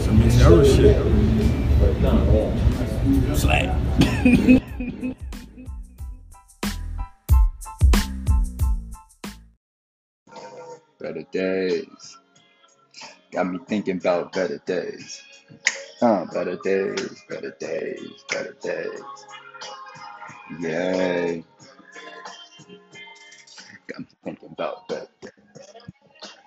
Some era shit. Slap. Better days. Got me thinking about better days. Uh, better days, better days, better days. Yay. Got me thinking about better.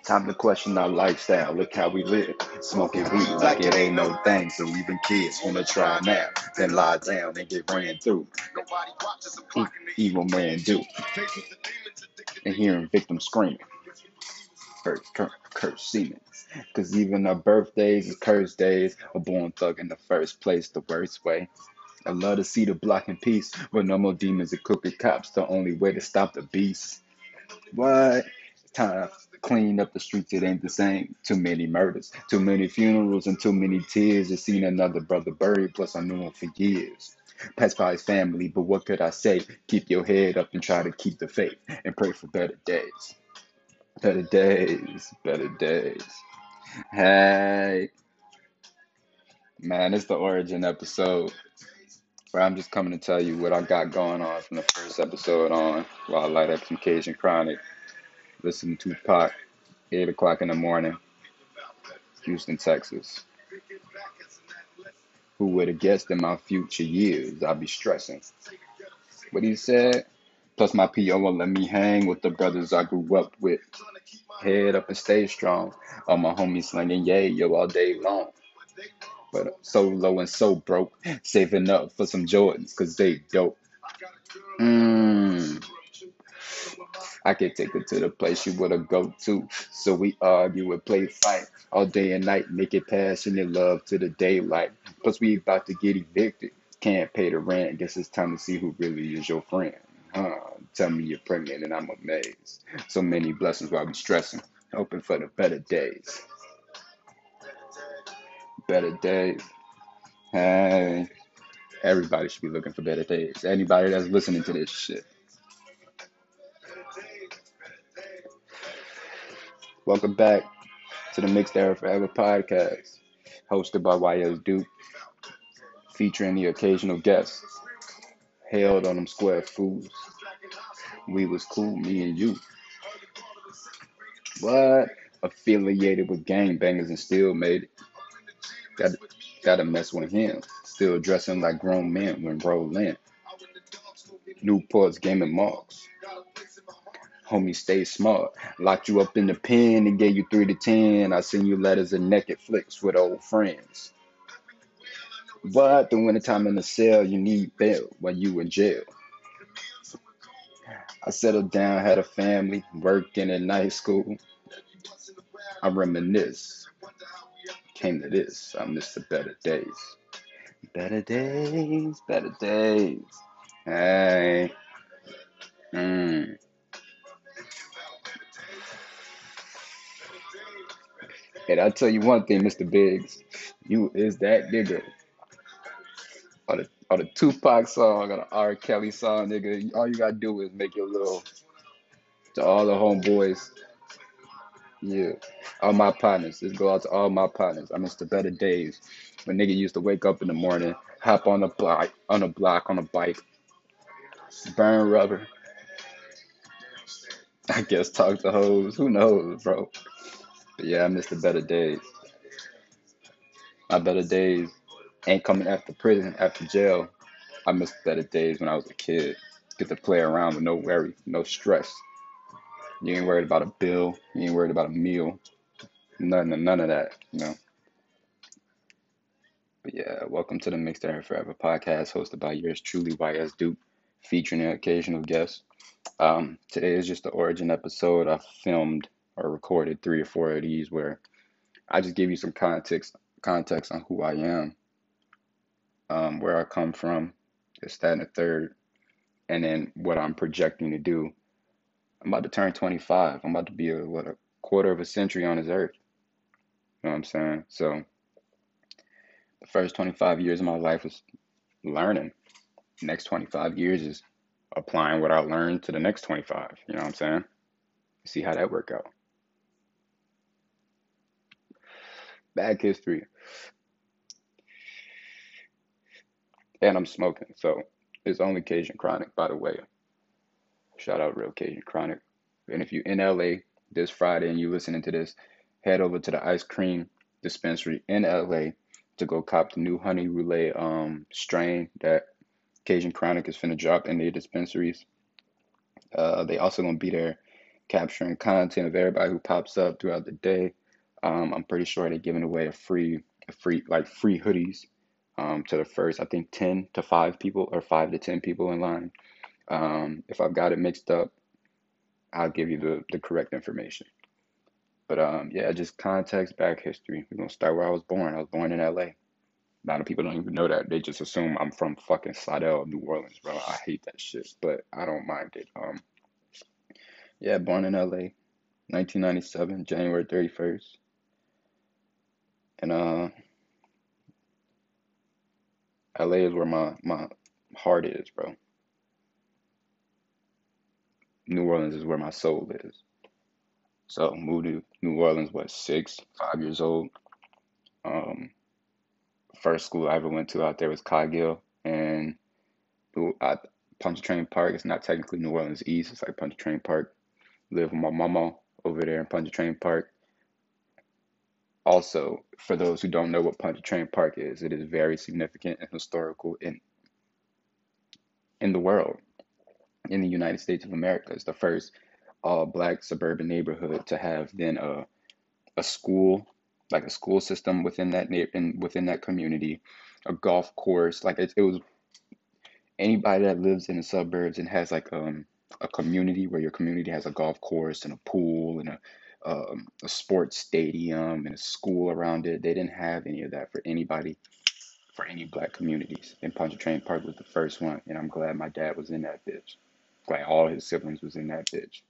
Time to question our lifestyle. Look how we live. Smoking weed like it ain't no thing. So even kids wanna try now. Then lie down and get ran through. Nobody watches e- Evil man do. And hearing victims screaming. Kurt, Kurt, Kurt Siemens. Cause even our birthdays is cursed days. A born thug in the first place, the worst way. I love to see the block in peace. But no more demons and crooked cops. The only way to stop the beast. What? Time to clean up the streets. It ain't the same. Too many murders, too many funerals, and too many tears. Just seen another brother buried, plus I knew him for years. Passed by his family, but what could I say? Keep your head up and try to keep the faith and pray for better days. Better days, better days. Hey, man, it's the origin episode where I'm just coming to tell you what I got going on from the first episode on while I light up some Cajun Chronic, listen to Tupac, 8 o'clock in the morning, Houston, Texas. Who would have guessed in my future years I'd be stressing? What he said? Plus my PO won't let me hang with the brothers I grew up with. Head up and stay strong. All my homies slinging yay yo all day long. But I'm so low and so broke, saving up for some Jordans, cause they dope. Mmm. I can take her to the place she wanna go to. So we argue and play fight all day and night, make it passionate love to the daylight. Plus we about to get evicted. Can't pay the rent. Guess it's time to see who really is your friend. Huh? Tell me you're pregnant and I'm amazed. So many blessings while we stressing, hoping for the better days. Better days. Hey, everybody should be looking for better days. Anybody that's listening to this shit. Welcome back to the Mixed Era Forever podcast, hosted by YS Duke, featuring the occasional guests. Held on them square fools. We was cool, me and you. What? Affiliated with gangbangers and still made it. Got gotta mess with him. Still dressing like grown men when rolling. Newport's gaming marks. Homie, stay smart. Locked you up in the pen and gave you three to ten. I send you letters and naked flicks with old friends. But the wintertime in the cell, you need bail when you in jail. I settled down, had a family, working in night school. I reminisce. Came to this, I miss the better days. Better days, better days. Hey. Mm. And I'll tell you one thing, Mr. Biggs. You is that nigga. On the, on the Tupac song, on the R. Kelly song, nigga, all you gotta do is make your little, to all the homeboys. Yeah. All my partners. This go out to all my partners. I miss the better days when nigga used to wake up in the morning, hop on the block, on a block, on a bike, burn rubber. I guess talk to hoes. Who knows, bro? But yeah, I miss the better days. My better days ain't coming after prison, after jail. I miss the better days when I was a kid. Get to play around with no worry, no stress. You ain't worried about a bill. You ain't worried about a meal. None, none of that, you know. But yeah, welcome to the Mixed Era Forever podcast, hosted by yours truly, YS Duke, featuring an occasional guest. Um, today is just the origin episode. I filmed or recorded three or four of these where I just give you some context context on who I am, um, where I come from, this, that, and the third, and then what I'm projecting to do. I'm about to turn 25. I'm about to be a what a quarter of a century on this earth. You know what I'm saying? So the first 25 years of my life was learning. Next 25 years is applying what I learned to the next 25. You know what I'm saying? See how that work out. Bad history. And I'm smoking, so it's only Cajun Chronic, by the way. Shout out Real Cajun Chronic. And if you're in LA this Friday and you're listening to this, head over to the ice cream dispensary in LA to go cop the new honey roulette um strain that Cajun Chronic is finna drop in their dispensaries. Uh, they also gonna be there capturing content of everybody who pops up throughout the day. Um, I'm pretty sure they're giving away a free, a free like free hoodies um, to the first, I think, 10 to 5 people or 5 to 10 people in line. Um, if I've got it mixed up, I'll give you the, the correct information. But um, yeah, just context, back history. We're gonna start where I was born. I was born in LA. A lot of people don't even know that. They just assume I'm from fucking Slidell, New Orleans, bro. I hate that shit, but I don't mind it. Um, yeah, born in LA, 1997, January 31st. And uh, LA is where my my heart is, bro. New Orleans is where my soul is. So moved to New Orleans, what, six, five years old. Um, first school I ever went to out there was Cargill and at Pontchartrain Park. It's not technically New Orleans East. It's like Pontchartrain Park. Live with my mama over there in Pontchartrain Park. Also, for those who don't know what Pontchartrain Park is, it is very significant and historical in in the world, in the United States of America. It's the first all black suburban neighborhood to have then a a school, like a school system within that neigh- in within that community, a golf course. Like it, it was anybody that lives in the suburbs and has like um a community where your community has a golf course and a pool and a um, a sports stadium and a school around it. They didn't have any of that for anybody for any black communities. And Pontchartrain Park was the first one, and I'm glad my dad was in that bitch. Glad all his siblings was in that bitch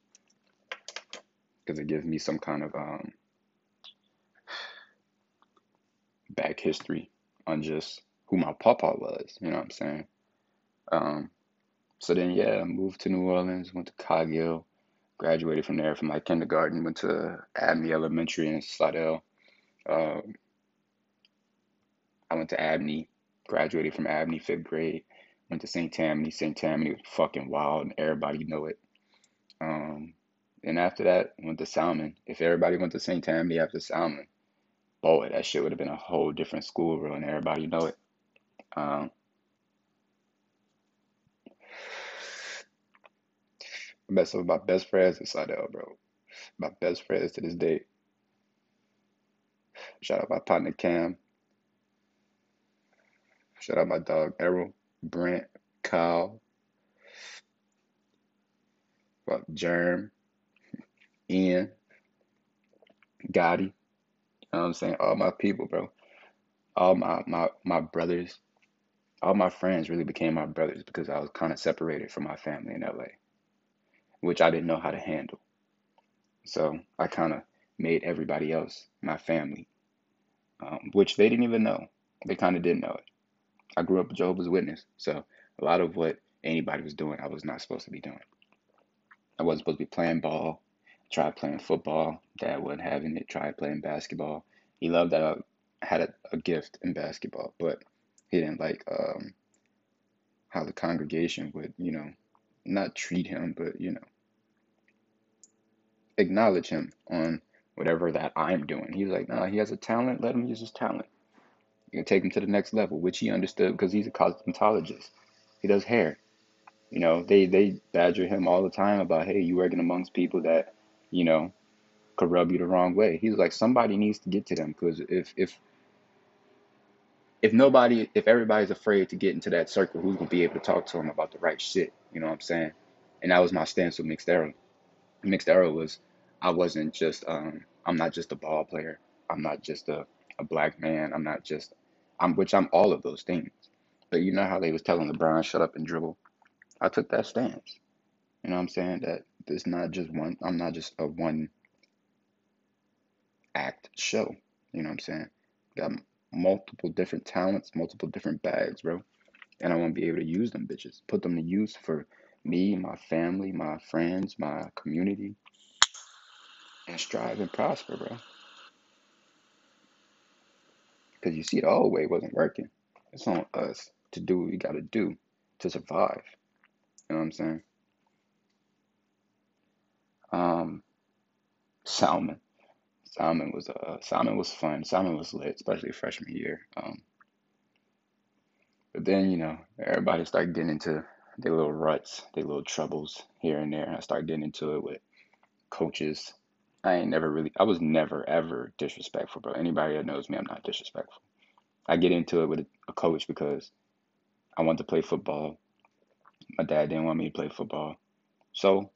because it gives me some kind of um back history on just who my papa was. You know what I'm saying? Um, so then yeah, I moved to New Orleans, went to Cargill, graduated from there from my kindergarten, went to Abney Elementary in Slidell. Uh, I went to Abney, graduated from Abney fifth grade, went to St. Tammany. St. Tammany was fucking wild, and everybody know it. Um, and after that, went to Salmen. If everybody went to St. Tammany after Salmen, boy, that shit would have been a whole different school, bro, and everybody know it. Um, I met some of my best friends in Slidell, bro. My best friends to this day. Shout out my partner Cam. Shout out my dog Errol, Brent, Kyle, well, Germ, Ian, Gotti. You know what I'm saying? All my people, bro. All my my my brothers, all my friends really became my brothers because I was kind of separated from my family in LA, which I didn't know how to handle. So I kind of made everybody else my family, um, which they didn't even know. They kind of didn't know it. I grew up a Jehovah's Witness, so a lot of what anybody was doing, I was not supposed to be doing. I wasn't supposed to be playing ball. Tried playing football. Dad wasn't having it. Tried playing basketball. He loved that I had a, a gift in basketball, but he didn't like um, how the congregation would, you know, not treat him, but you know, acknowledge him on whatever that I'm doing. He was like, nah, he has a talent. Let him use his talent. You can take him to the next level, which he understood because he's a cosmetologist. He does hair. You know, they they badger him all the time about, hey, you working amongst people that, you know, could rub you the wrong way. He's like, somebody needs to get to them because if if if nobody, if everybody's afraid to get into that circle, who's gonna be able to talk to them about the right shit? You know what I'm saying? And that was my stance with mixed era. Mixed era was, I wasn't just, um, I'm not just a ball player. I'm not just a, a black man. I'm not just, I'm which I'm all of those things. But you know how they was telling LeBron shut up and dribble. I took that stance. You know what I'm saying? That it's not just one. I'm not just a one act show. You know what I'm saying? Got multiple different talents, multiple different bags, bro. And I want to be able to use them bitches, put them to use for me, my family, my friends, my community, and strive and prosper, bro. Because you see, the old way wasn't working. It's on us to do what we got to do to survive. You know what I'm saying? Um, Salmen. Salmen was uh Salmen was fun. Salmen was lit, especially freshman year. Um, but then you know everybody started getting into their little ruts, their little troubles here and there. And I started getting into it with coaches. I ain't never really. I was never ever disrespectful, bro. Anybody that knows me, I'm not disrespectful. I get into it with a coach because I want to play football. My dad didn't want me to play football, so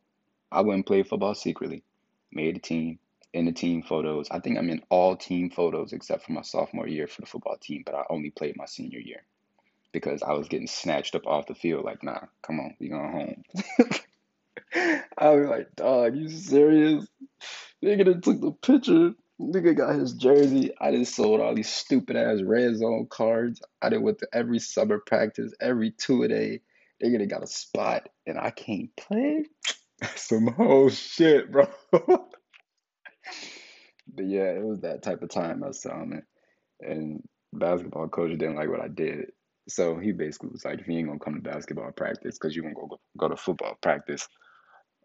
I went and played football secretly. Made a team in the team photos. I think I'm in all team photos except for my sophomore year for the football team, but I only played my senior year because I was getting snatched up off the field. Like, nah, come on, we going home. I was like, dog, you serious? Nigga that took the picture. Nigga got his jersey. I just sold all these stupid ass red zone cards. I did went to every summer practice, every two a day. Nigga got a spot, and I can't play. Some whole shit, bro. but yeah, it was that type of time I was saw it. and basketball coach didn't like what I did. So he basically was like, if you ain't gonna come to basketball practice because you gonna go go to football practice,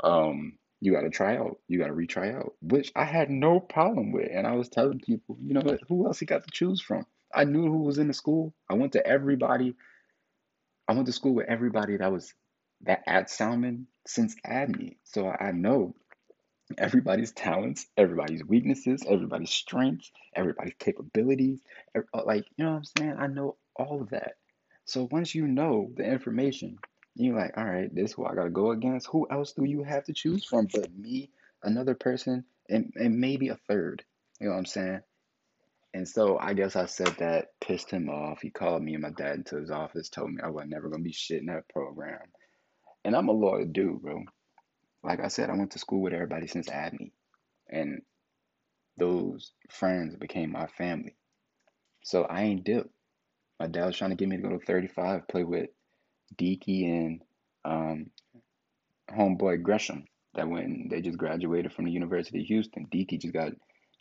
um, you gotta try out. You gotta retry out, which I had no problem with. And I was telling people, you know who else he got to choose from? I knew who was in the school. I went to everybody. I went to school with everybody that was that at Salmen since Abney. So I know everybody's talents, everybody's weaknesses, everybody's strengths, everybody's capabilities. Like, you know what I'm saying? I know all of that. So once you know the information, you're like, all right, this is who I gotta go against. Who else do you have to choose from but me, another person, and, and maybe a third? You know what I'm saying? And so I guess I said that pissed him off. He called me and my dad into his office, told me I was never gonna be shit in that program. And I'm a loyal dude, bro. Like I said, I went to school with everybody since Abney. And those friends became my family. So I ain't dipped. My dad was trying to get me to go to 35, play with Deaky and um, homeboy Gresham. That when they just graduated from the University of Houston, Deaky just got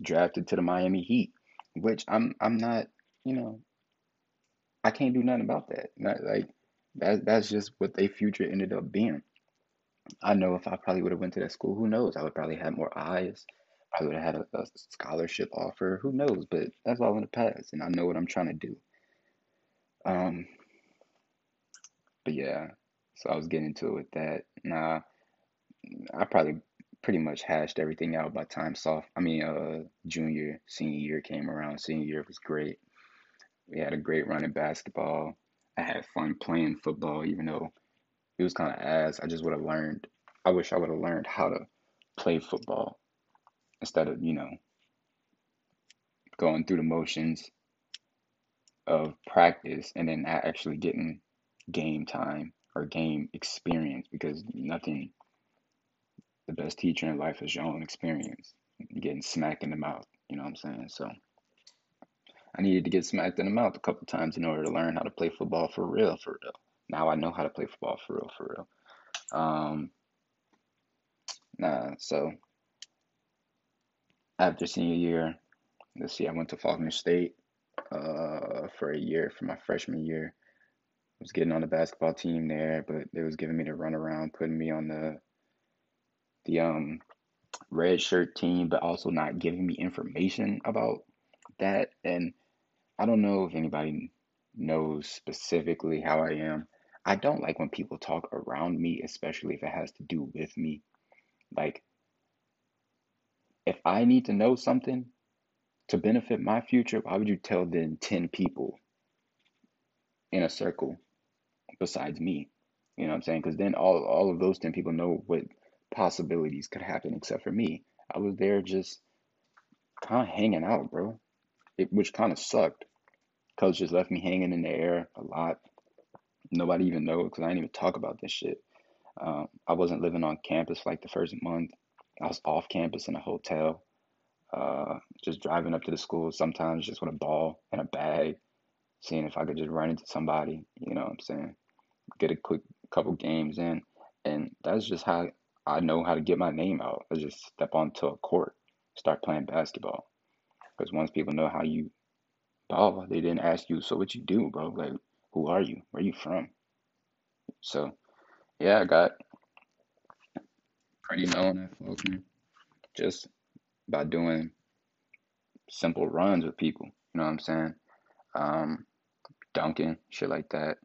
drafted to the Miami Heat, which I'm I'm not, you know, I can't do nothing about that. Not like that that's just what their future ended up being. I know if I probably would have went to that school, who knows? I would probably have more eyes. I would have had a, a scholarship offer. Who knows? But that's all in the past, and I know what I'm trying to do. Um, but yeah, so I was getting into it with that. Nah, I probably pretty much hashed everything out by time soft. I mean, uh, junior, senior year came around. Senior year was great. We had a great run in basketball. I had fun playing football, even though it was kind of ass. I just would have learned. I wish I would have learned how to play football instead of you know going through the motions of practice and then actually getting game time or game experience because nothing the best teacher in life is your own experience getting smacked in the mouth you know what i'm saying? So i needed to get smacked in the mouth a couple times in order to learn how to play football for real for real. Now i know how to play football for real for real. Um nah so after senior year let's see i went to faulkner state uh, for a year for my freshman year I was getting on the basketball team there, but they was giving me the run around, putting me on the the um red shirt team, but also not giving me information about that. And I don't know if anybody knows specifically how I am. I don't like when people talk around me, especially if it has to do with me. Like, if I need to know something to benefit my future, why would you tell then 10 people in a circle besides me. You know what I'm saying? Because then all all of those ten people know what possibilities could happen except for me. I was there just kind of hanging out, bro. It, which kind of sucked. Coach just left me hanging in the air a lot. Nobody even know because I didn't even talk about this shit. Um, I wasn't living on campus for like the first month. I was off campus in a hotel, uh, just driving up to the school sometimes just with a ball and a bag, seeing if I could just run into somebody. You know what I'm saying? get a quick couple games in, and that's just how I know how to get my name out. I just step onto a court, start playing basketball. Because once people know how you ball. They didn't ask you, so what you do, bro? Like, who are you? Where are you from? So yeah, I got pretty known at Faulkner just by doing simple runs with people. You know what I'm saying? Um, dunking, shit like that.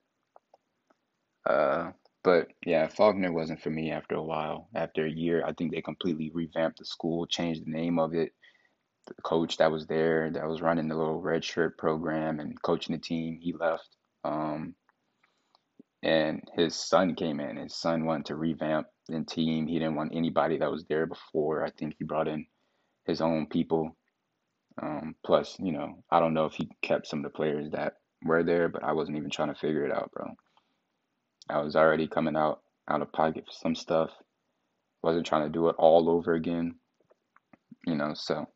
Uh, but yeah, Faulkner wasn't for me after a while. After a year, I think they completely revamped the school, changed the name of it. The coach that was there, that was running the little red shirt program and coaching the team, he left. Um, and his son came in. His son wanted to revamp the team. He didn't want anybody that was there before. I think he brought in his own people. Um, plus, you know, I don't know if he kept some of the players that were there, but I wasn't even trying to figure it out, bro. I was already coming out out of pocket for some stuff. Wasn't trying to do it all over again, you know. So,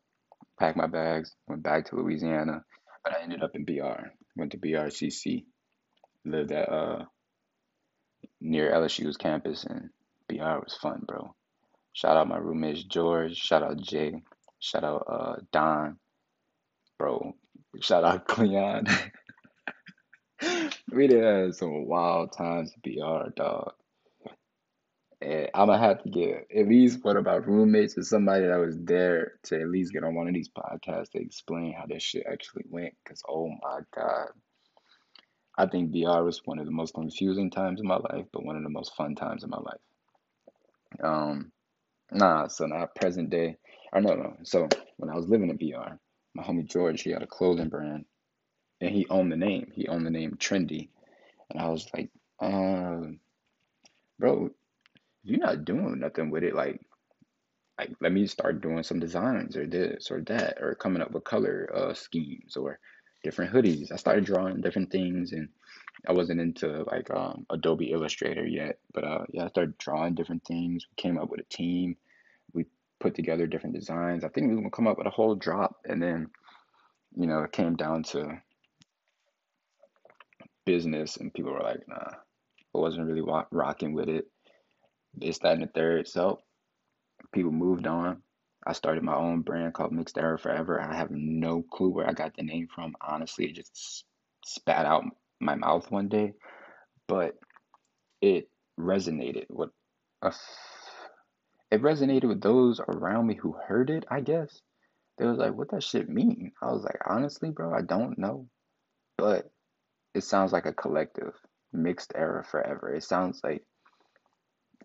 packed my bags, went back to Louisiana, but I ended up in BR. Went to BRCC, lived at uh near LSU's campus, and BR was fun, bro. Shout out my roommates George. Shout out Jay. Shout out uh Don, bro. Shout out Cleon. we did some wild times BR, dog. And I'm gonna have to get at least one of my roommates or somebody that was there to at least get on one of these podcasts to explain how this shit actually went. Cause oh my god, I think BR was one of the most confusing times in my life, but one of the most fun times in my life. Um, nah, so now present day, or no, no. So when I was living in BR, my homie George, he had a clothing brand, and he owned the name. He owned the name Trendy, and I was like, um, bro, you're not doing nothing with it, like, like let me start doing some designs or this or that, or coming up with color uh schemes or different hoodies. I started drawing different things, and I wasn't into like um, Adobe Illustrator yet, but uh, yeah, I started drawing different things. We came up with a team. We put together different designs. I think we were gonna come up with a whole drop, and then you know it came down to business, and people were like, "Nah," I wasn't really rocking with it. It's that and the third. So people moved on. I started my own brand called Mixed Era Forever. I have no clue where I got the name from. Honestly, it just spat out my mouth one day, but it resonated with us. It resonated with those around me who heard it, I guess. They was like, what that shit mean? I was like, honestly, bro, I don't know. But it sounds like a collective. Mixed era forever. It sounds like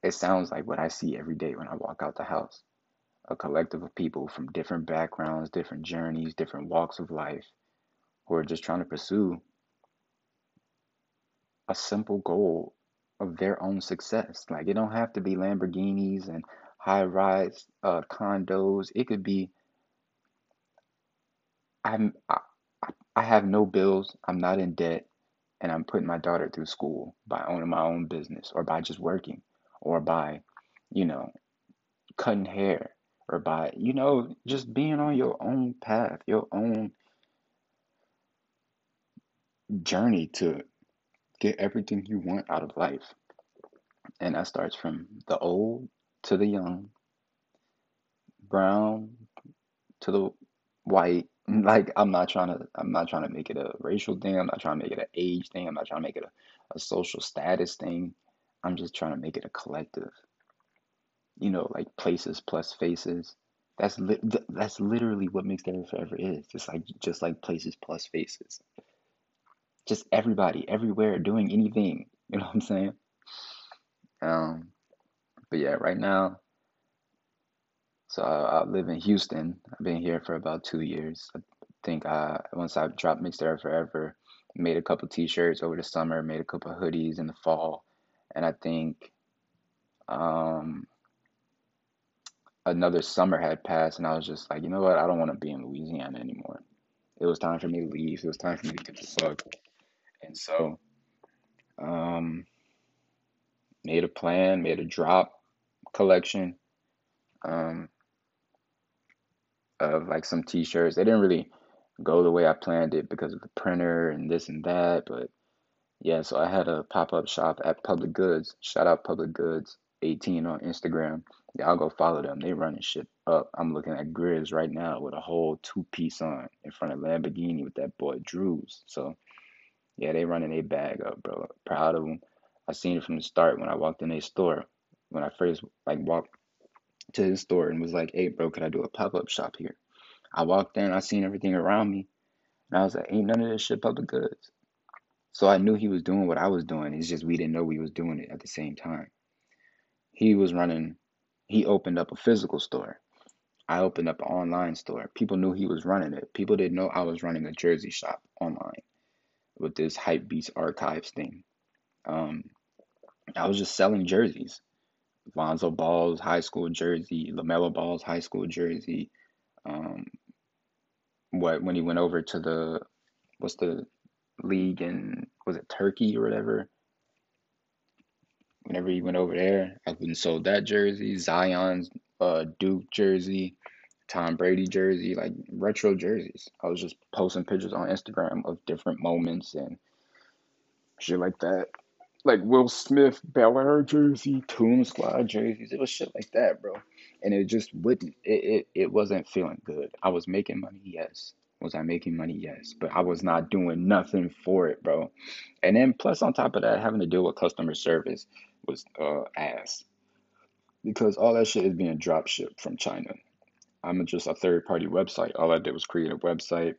it sounds like what I see every day when I walk out the house a collective of people from different backgrounds, different journeys, different walks of life who are just trying to pursue a simple goal of their own success. Like it don't have to be Lamborghinis and high rise uh, condos. It could be I'm I, I have no bills. I'm not in debt, and I'm putting my daughter through school by owning my own business or by just working or by, you know, cutting hair or by, you know, just being on your own path, your own journey to get everything you want out of life. And that starts from the old to the young, brown to the white. Like I'm not trying to I'm not trying to make it a racial thing. I'm not trying to make it an age thing. I'm not trying to make it a, a social status thing. I'm just trying to make it a collective you know, like places plus faces. That's li- that's literally what Mixed Era Forever is. Just like just like places plus faces. Just everybody, everywhere, doing anything. You know what I'm saying? Um, but yeah, right now. So I, I live in Houston. I've been here for about two years. I think I once I dropped Mixed Forever, made a couple T-shirts over the summer, made a couple hoodies in the fall, and I think um another summer had passed, and I was just like, you know what? I don't want to be in Louisiana anymore. It was time for me to leave. It was time for me to get the fuck. And so, um, made a plan, made a drop collection, um, of like some t-shirts. They didn't really go the way I planned it because of the printer and this and that, but yeah, so I had a pop-up shop at Public Goods. Shout out Public Goods 18 on Instagram. Y'all go follow them. They running shit up. I'm looking at Grizz right now with a whole two piece on. in front of Lamborghini with that boy Drews. So yeah, they running a bag up, bro. Proud of them. I seen it from the start when I walked in a store. When I first like walked to his store and was like, "Hey, bro, could I do a pop up shop here?" I walked in, I seen everything around me, and I was like, "Ain't none of this shit public goods." So I knew he was doing what I was doing. It's just we didn't know we was doing it at the same time. He was running. He opened up a physical store. I opened up an online store. People knew he was running it. People didn't know I was running a jersey shop online with this hype beats archives thing. Um, I was just selling jerseys. Lonzo Ball's high school jersey, LaMelo Ball's high school jersey. Um, what when he went over to the what's the league in was it Turkey or whatever? Whenever he went over there, I and sold that jersey, Zion's uh, Duke jersey, Tom Brady jersey, like retro jerseys. I was just posting pictures on Instagram of different moments and shit like that. Like Will Smith Bel Air jersey, Toon Squad jerseys. It was shit like that, bro. And it just wouldn't it, it, it wasn't feeling good. I was making money, yes. Was I making money? Yes. But I was not doing nothing for it, bro. And then plus on top of that, having to deal with customer service was uh ass. Because all that shit is being drop shipped from China. I'm just a third party website. All I did was create a website,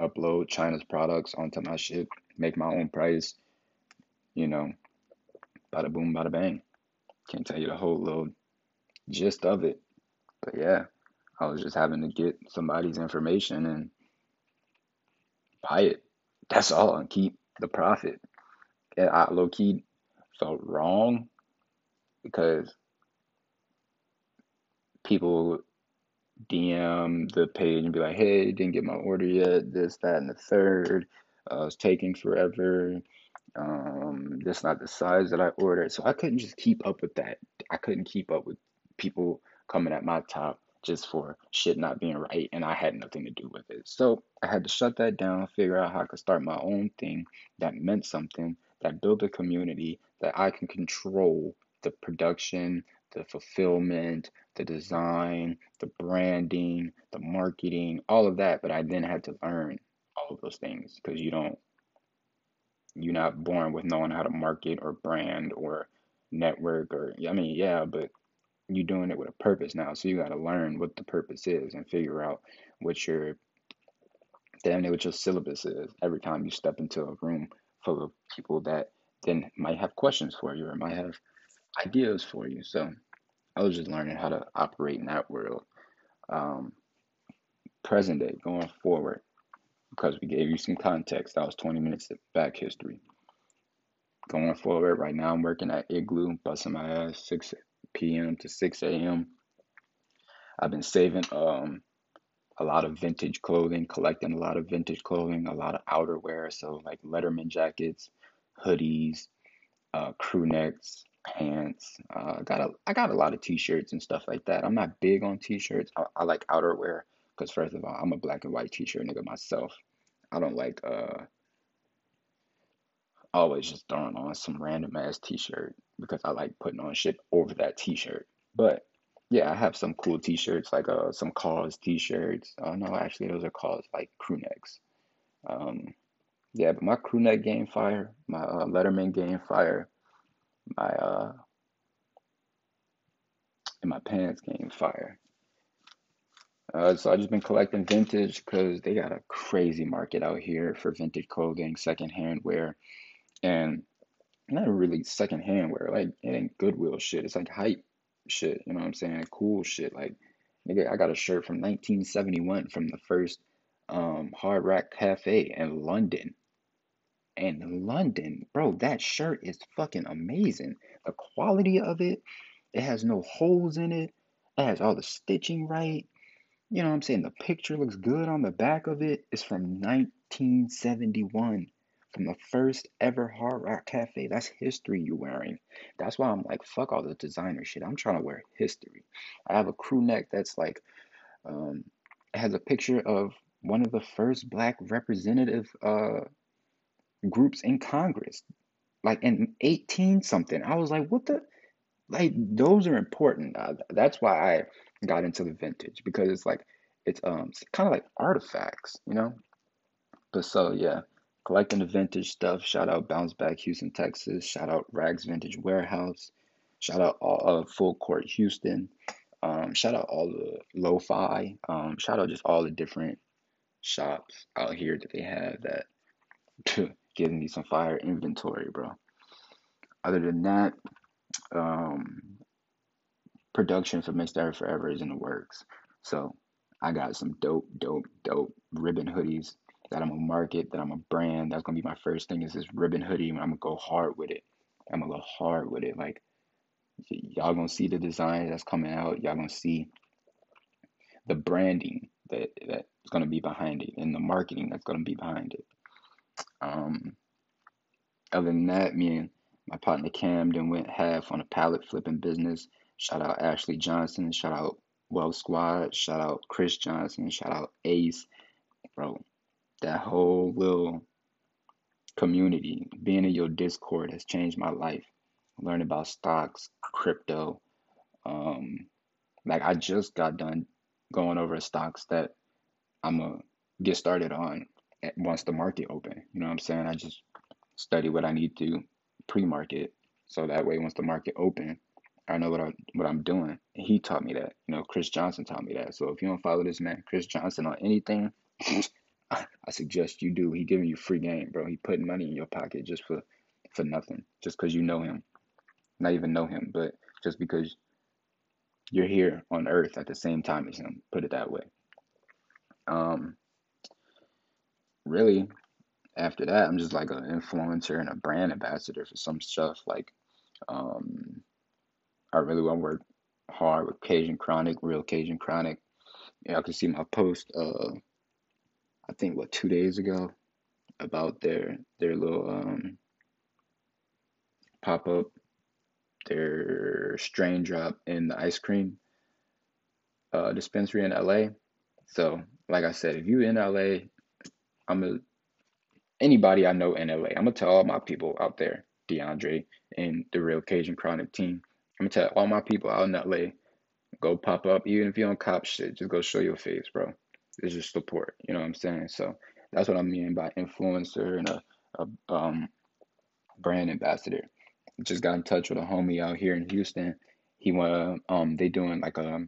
upload China's products onto my shit, make my own price, you know, bada boom, bada bang. Can't tell you the whole little gist of it. But yeah, I was just having to get somebody's information and buy it. That's all and keep the profit. And I low key felt wrong because people DM the page and be like, hey, didn't get my order yet, this, that, and the third. Uh, it's taking forever. Um, this not the size that I ordered. So I couldn't just keep up with that. I couldn't keep up with people coming at my top just for shit not being right and I had nothing to do with it. So I had to shut that down, figure out how I could start my own thing that meant something, that built a community that I can control the production, the fulfillment, the design, the branding, the marketing, all of that. But I then had to learn all of those things because you don't, you're not born with knowing how to market or brand or network or, I mean, yeah, but you're doing it with a purpose now. So you got to learn what the purpose is and figure out what your, damn what your syllabus is every time you step into a room full of people that then might have questions for you or might have ideas for you. So I was just learning how to operate in that world. Um, present day, going forward, because we gave you some context. That was 20 minutes back history. Going forward, right now I'm working at Igloo, busting my ass 6 p.m. to 6 a.m. I've been saving um, a lot of vintage clothing, collecting a lot of vintage clothing, a lot of outerwear, so like Letterman jackets, hoodies, uh, crew necks, pants. Uh, I got a I got a lot of t-shirts and stuff like that. I'm not big on t-shirts. I, I like outerwear because first of all, I'm a black and white t-shirt nigga myself. I don't like uh always just throwing on some random ass t-shirt because I like putting on shit over that t-shirt. But yeah, I have some cool t-shirts like uh some cause t-shirts. Oh no, actually those are cause like crew necks. Um yeah, but my crew neck game fire, my uh, Letterman game fire my uh and my pants game fire. Uh, so I've just been collecting vintage because they got a crazy market out here for vintage clothing, secondhand wear, and not really secondhand wear. Like it ain't Goodwill shit. It's like hype shit. You know what I'm saying? Cool shit. Like nigga, I got a shirt from 1971 from the first um, Hard Rock Cafe in London in London, bro, that shirt is fucking amazing. The quality of it, it has no holes in it. It has all the stitching right. You know what I'm saying? The picture looks good on the back of it. It's from 1971, from the first ever Hard Rock Cafe. That's history you're wearing. That's why I'm like, fuck all the designer shit. I'm trying to wear history. I have a crew neck that's like, um, has a picture of one of the first black representative uh groups in Congress, like in 18 something. I was like, what the? Like, those are important. Uh, that's why I got into the vintage because it's like, it's um kind of like artifacts, you know. But so yeah, collecting the vintage stuff. Shout out Bounce Back Houston, Texas. Shout out Rags Vintage Warehouse. Shout out all uh, Full Court Houston. Um, shout out all the lo-fi. Um, shout out just all the different shops out here that they have that giving me some fire inventory, bro. Other than that, um, production for Mixed Era Forever is in the works. So I got some dope, dope, dope ribbon hoodies that I'm gonna market, that I'm a brand. That's gonna be my first thing is this ribbon hoodie, and I'm gonna go hard with it. I'm gonna go hard with it. Like y'all gonna see the designs that's coming out. Y'all gonna see the branding that that's gonna be behind it, and the marketing that's gonna be behind it. Um, other than that, me and my partner Cam then went half on a pallet flipping business. Shout out Ashley Johnson. Shout out Well Squad. Shout out Chris Johnson. Shout out Ace. Bro, that whole little community, being in your Discord has changed my life. Learning about stocks, crypto. Um, like I just got done going over stocks that I'm gonna get started on once the market open. You know what I'm saying? I just study what I need to pre-market so that way once the market open, I know what I what I'm doing. And he taught me that. You know, Chris Johnson taught me that. So if you don't follow this man, Chris Johnson on anything, I suggest you do. He giving you free game, bro. He putting money in your pocket just for for nothing, just because you know him. Not even know him, but just because you're here on Earth at the same time as him. Put it that way. Um, really, after that, I'm just like an influencer and a brand ambassador for some stuff. Like, um, I really want to work hard with Cajun Chronic, Real Cajun Chronic. Yeah, I can see my post. Uh, I think what two days ago about their their little um pop up, their strain drop in the ice cream uh dispensary in LA. So, like I said, if you in LA, I'm a anybody I know in LA. I'm gonna tell all my people out there, DeAndre and the Real Cajun Chronic team. I'm gonna tell all my people out in LA, go pop up. Even if you don't cop shit, just go show your face, bro. It's just support. You know what I'm saying? So that's what I mean by influencer and a, a um brand ambassador. Just got in touch with a homie out here in Houston. He went um they doing like a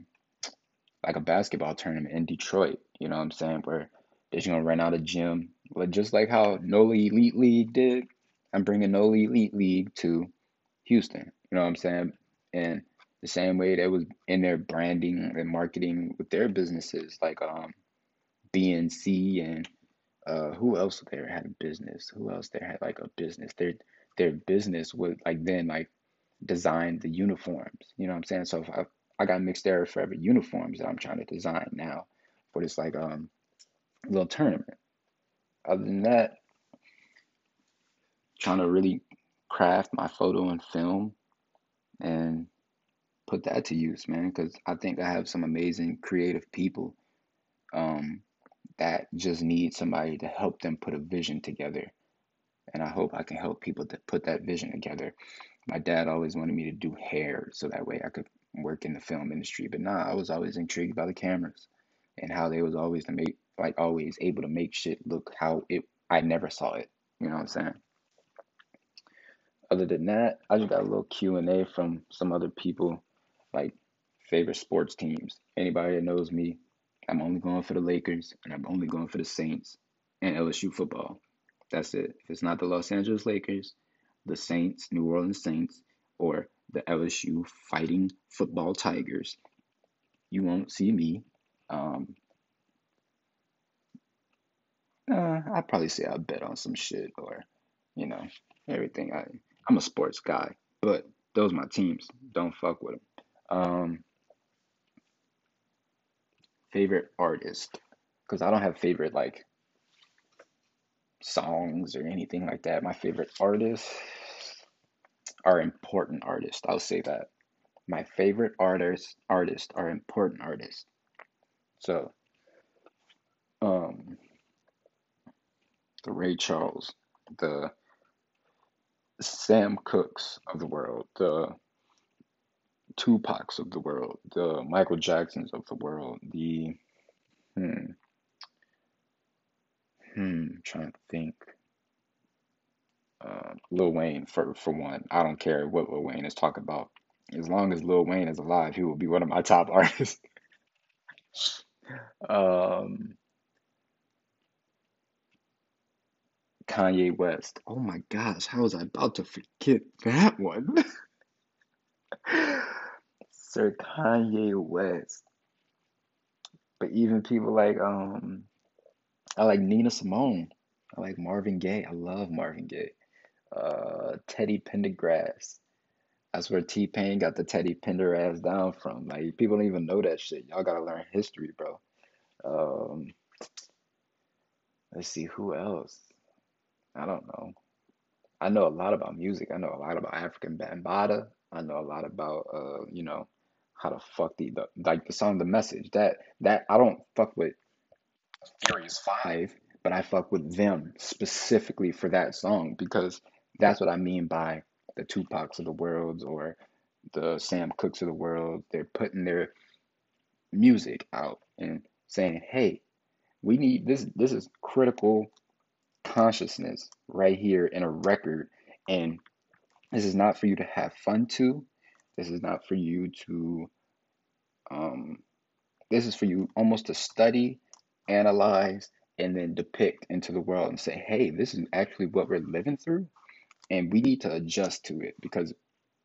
like a basketball tournament in Detroit. You know what I'm saying? Where they're just gonna rent out a gym but just like how NOLA Elite League did, I'm bringing NOLA Elite League to Houston. You know what I'm saying? And the same way that was in their branding and marketing with their businesses, like um, BNC and uh, who else there had a business? Who else there had like a business? Their their business would like then like design the uniforms. You know what I'm saying? So if I I got mixed era forever uniforms that I'm trying to design now for this like um little tournament. Other than that, trying to really craft my photo and film and put that to use, man, because I think I have some amazing creative people um, that just need somebody to help them put a vision together. And I hope I can help people to put that vision together. My dad always wanted me to do hair so that way I could work in the film industry. But nah, I was always intrigued by the cameras and how they was always to make like always able to make shit look how it I never saw it. You know what I'm saying? Other than that, I just got a little Q and A from some other people, like favorite sports teams. Anybody that knows me, I'm only going for the Lakers and I'm only going for the Saints and LSU football. That's it. If it's not the Los Angeles Lakers, the Saints, New Orleans Saints, or the LSU Fighting Football Tigers, you won't see me um, uh, I'd probably say I bet on some shit or, you know, everything. I I'm a sports guy, but those my teams. Don't fuck with them. Um, favorite artist, because I don't have favorite like songs or anything like that. My favorite artists are important artists. I'll say that. My favorite artists artists are important artists. So, um, the Ray Charles, the Sam Cookes of the world, the Tupacs of the world, the Michael Jacksons of the world, the Hmm. Hmm. Trying to think. Uh, Lil Wayne for for one. I don't care what Lil Wayne is talking about. As long as Lil Wayne is alive, he will be one of my top artists. Um, Kanye West. Oh my gosh, how was I about to forget that one? Sir Kanye West. But even people like um I like Nina Simone. I like Marvin Gaye. I love Marvin Gaye. Uh Teddy Pendergrass. That's where T-Pain got the Teddy Pendergrass down from. Like people don't even know that shit. Y'all gotta learn history, bro. Um let's see who else. I don't know. I know a lot about music. I know a lot about Afrika Bambaataa. I know a lot about uh, you know, how to fuck the, the like the song The Message. That that I don't fuck with Furious Five, but I fuck with them specifically for that song because that's what I mean by the Tupacs of the world or the Sam Cookes of the world. They're putting their music out and saying, "Hey, we need this. This is critical consciousness right here in a record, and this is not for you to have fun to. This is not for you to um, this is for you almost to study, analyze, and then depict into the world and say, hey, this is actually what we're living through, and we need to adjust to it because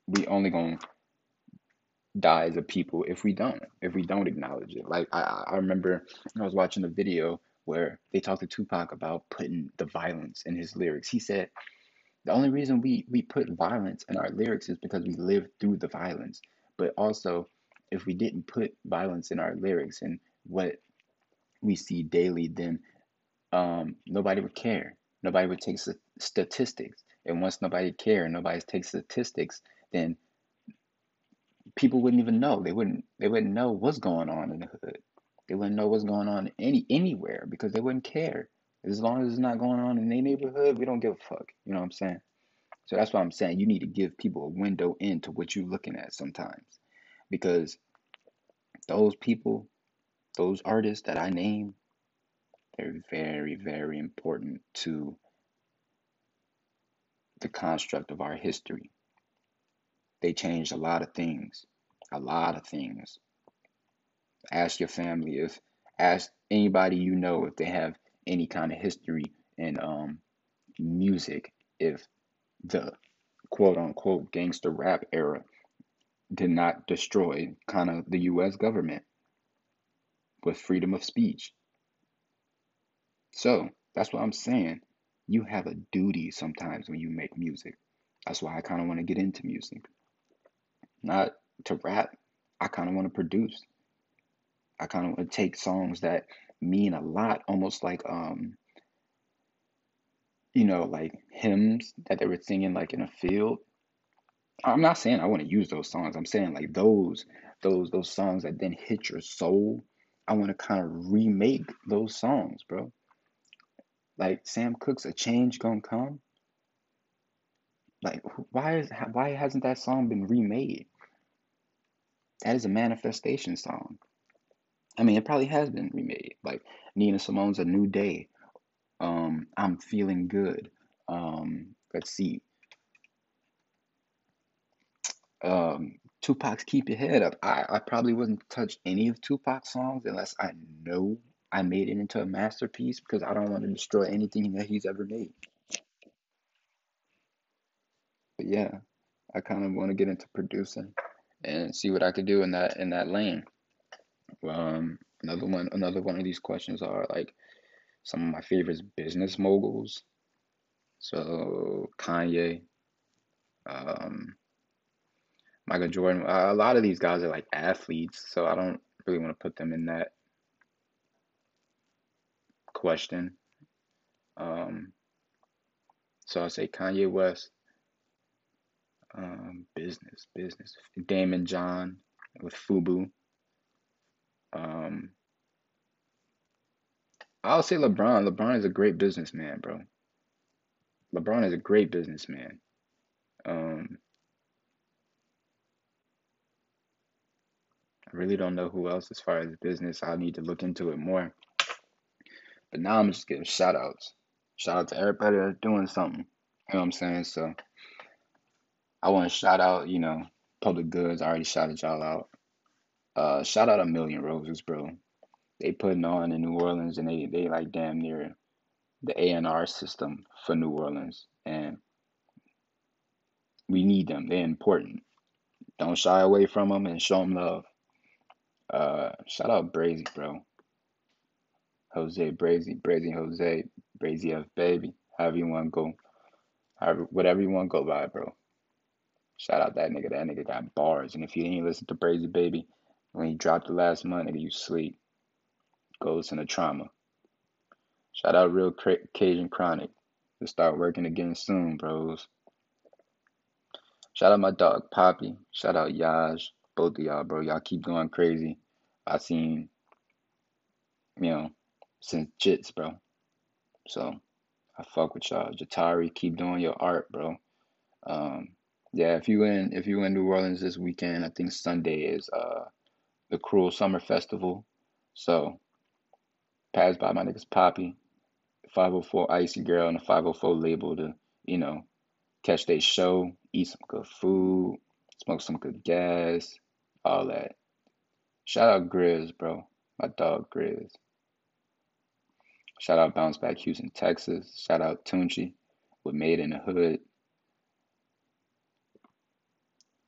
we only gonna die as a people if we don't, if we don't acknowledge it. Like I, I remember I was watching a video where they talked to Tupac about putting the violence in his lyrics. He said the only reason we we put violence in our lyrics is because we lived through the violence. But also, if we didn't put violence in our lyrics and what we see daily, then um, nobody would care. Nobody would take statistics. And once nobody care, nobody takes statistics, then people wouldn't even know. They wouldn't they wouldn't know what's going on in the hood. They wouldn't know what's going on any anywhere because they wouldn't care. As long as it's not going on in their neighborhood, we don't give a fuck. You know what I'm saying? So that's why I'm saying you need to give people a window into what you're looking at sometimes. Because those people, those artists that I name, they're very, very important to the construct of our history. They changed a lot of things. A lot of things. Ask your family if ask anybody you know if they have any kind of history in um music if the quote unquote gangster rap era did not destroy kind of the US government with freedom of speech. So that's what I'm saying. You have a duty sometimes when you make music. That's why I kind of want to get into music. Not to rap, I kind of want to produce. I kind of want to take songs that mean a lot, almost like um, you know, like hymns that they were singing like in a field. I'm not saying I want to use those songs. I'm saying like those those those songs that then hit your soul. I want to kind of remake those songs, bro. Like Sam Cooke's "A Change Gonna Come." Like why is why hasn't that song been remade? That is a manifestation song. I mean, it probably has been remade. Like Nina Simone's "A New Day." Um, I'm feeling good. Um, let's see. Um, Tupac's "Keep Your Head Up." I, I probably wouldn't touch any of Tupac's songs unless I know I made it into a masterpiece because I don't want to destroy anything that he's ever made. But yeah, I kind of want to get into producing and see what I could do in that in that lane. Um, another one, another one of these questions are like some of my favorites business moguls. So Kanye, um, Michael Jordan. A lot of these guys are like athletes, so I don't really want to put them in that question. Um, so I say Kanye West, um, business, business. Daymond John with Fubu. Um, I'll say LeBron. LeBron is a great businessman, bro. LeBron is a great businessman. Um, I really don't know who else as far as business. I need to look into it more. But now I'm just giving shout outs. Shout out to everybody that's doing something. You know what I'm saying? So I want to shout out, you know, Public Goods. I already shouted y'all out. Uh, shout out a Million Roses, bro. They putting on in New Orleans, and they they like damn near the A and R system for New Orleans, and we need them. They're important. Don't shy away from them and show them love. Uh, shout out Brazy, bro. Jose Brazy, Brazy Jose, Brazy F Baby, however you want to go, however whatever you want to go by, bro. Shout out that nigga. That nigga got bars, and if you ain't listen to Brazy Baby when you drop the last money you sleep. goes listen to Trauma. Shout out Real Cajun Chronic. To start working again soon, bros. Shout out my dog Poppy. Shout out Yaj. Both of y'all, bro. Y'all keep going crazy. I seen, you know, since Jits, bro. So I fuck with y'all. Jatari, keep doing your art, bro. Um, yeah, if you in if you in New Orleans this weekend, I think Sunday is uh the Cruel Summer Festival. So pass by my niggas Poppy, 504 Icy Girl, and the 504 label to, you know, catch their show, eat some good food, smoke some good gas, all that. Shout out Grizz, bro. My dog Grizz. Shout out Bounce Back Houston, Texas. Shout out Tunchi with Made in the Hood.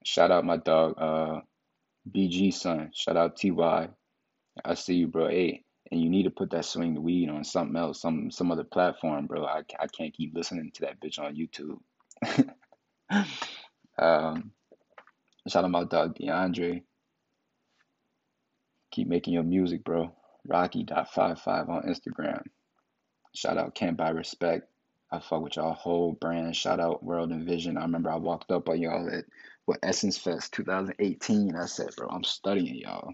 Shout out my dog uh BG son. Shout out TY. I see you, bro. Hey, and you need to put that swing the weed on something else, some some other platform, bro. I, I can't keep listening to that bitch on YouTube. um, shout out my dog DeAndre. Keep making your music, bro. Rocky.55 on Instagram. Shout out Can't Buy Respect. I fuck with y'all whole brand. Shout out World and Vision. I remember I walked up on y'all at what Essence Fest 2018. I said, bro, I'm studying y'all.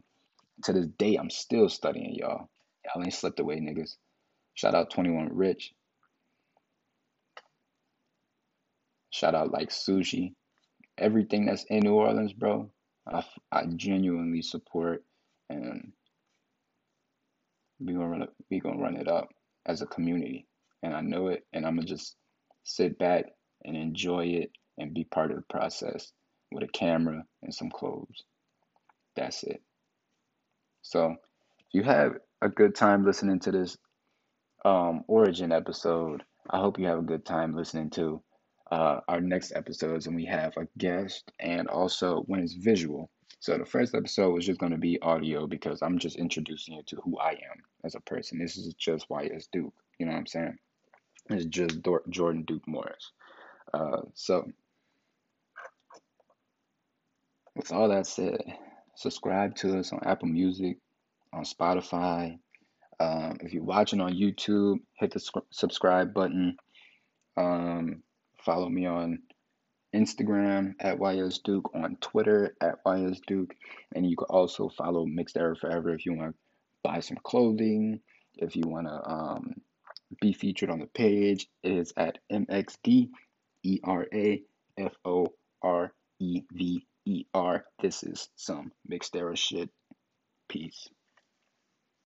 To this day, I'm still studying y'all. Y'all ain't slipped away, niggas. Shout out 21 Rich. Shout out like sushi. Everything that's in New Orleans, bro. I, I genuinely support and we gonna run it, we gonna run it up as a community. And I know it and I'm gonna just sit back and enjoy it and be part of the process with a camera and some clothes. That's it. So if you have a good time listening to this um, origin episode, I hope you have a good time listening to uh, our next episodes and we have a guest and also when it's visual. So the first episode was just going to be audio because I'm just introducing you to who I am as a person. This is just YS Duke. You know what I'm saying? It's just Jordan Duke Morris. Uh, so with all that said, subscribe to us on Apple Music, on Spotify. Um, if you're watching on YouTube, hit the subscribe button. Um, follow me on Instagram at YSDuke, on Twitter at YSDuke, and you can also follow Mixed Era Forever if you want to buy some clothing, if you want to um, be featured on the page. It is at MXD E R A F O R E V E R. This is some Mixed Era shit. Peace.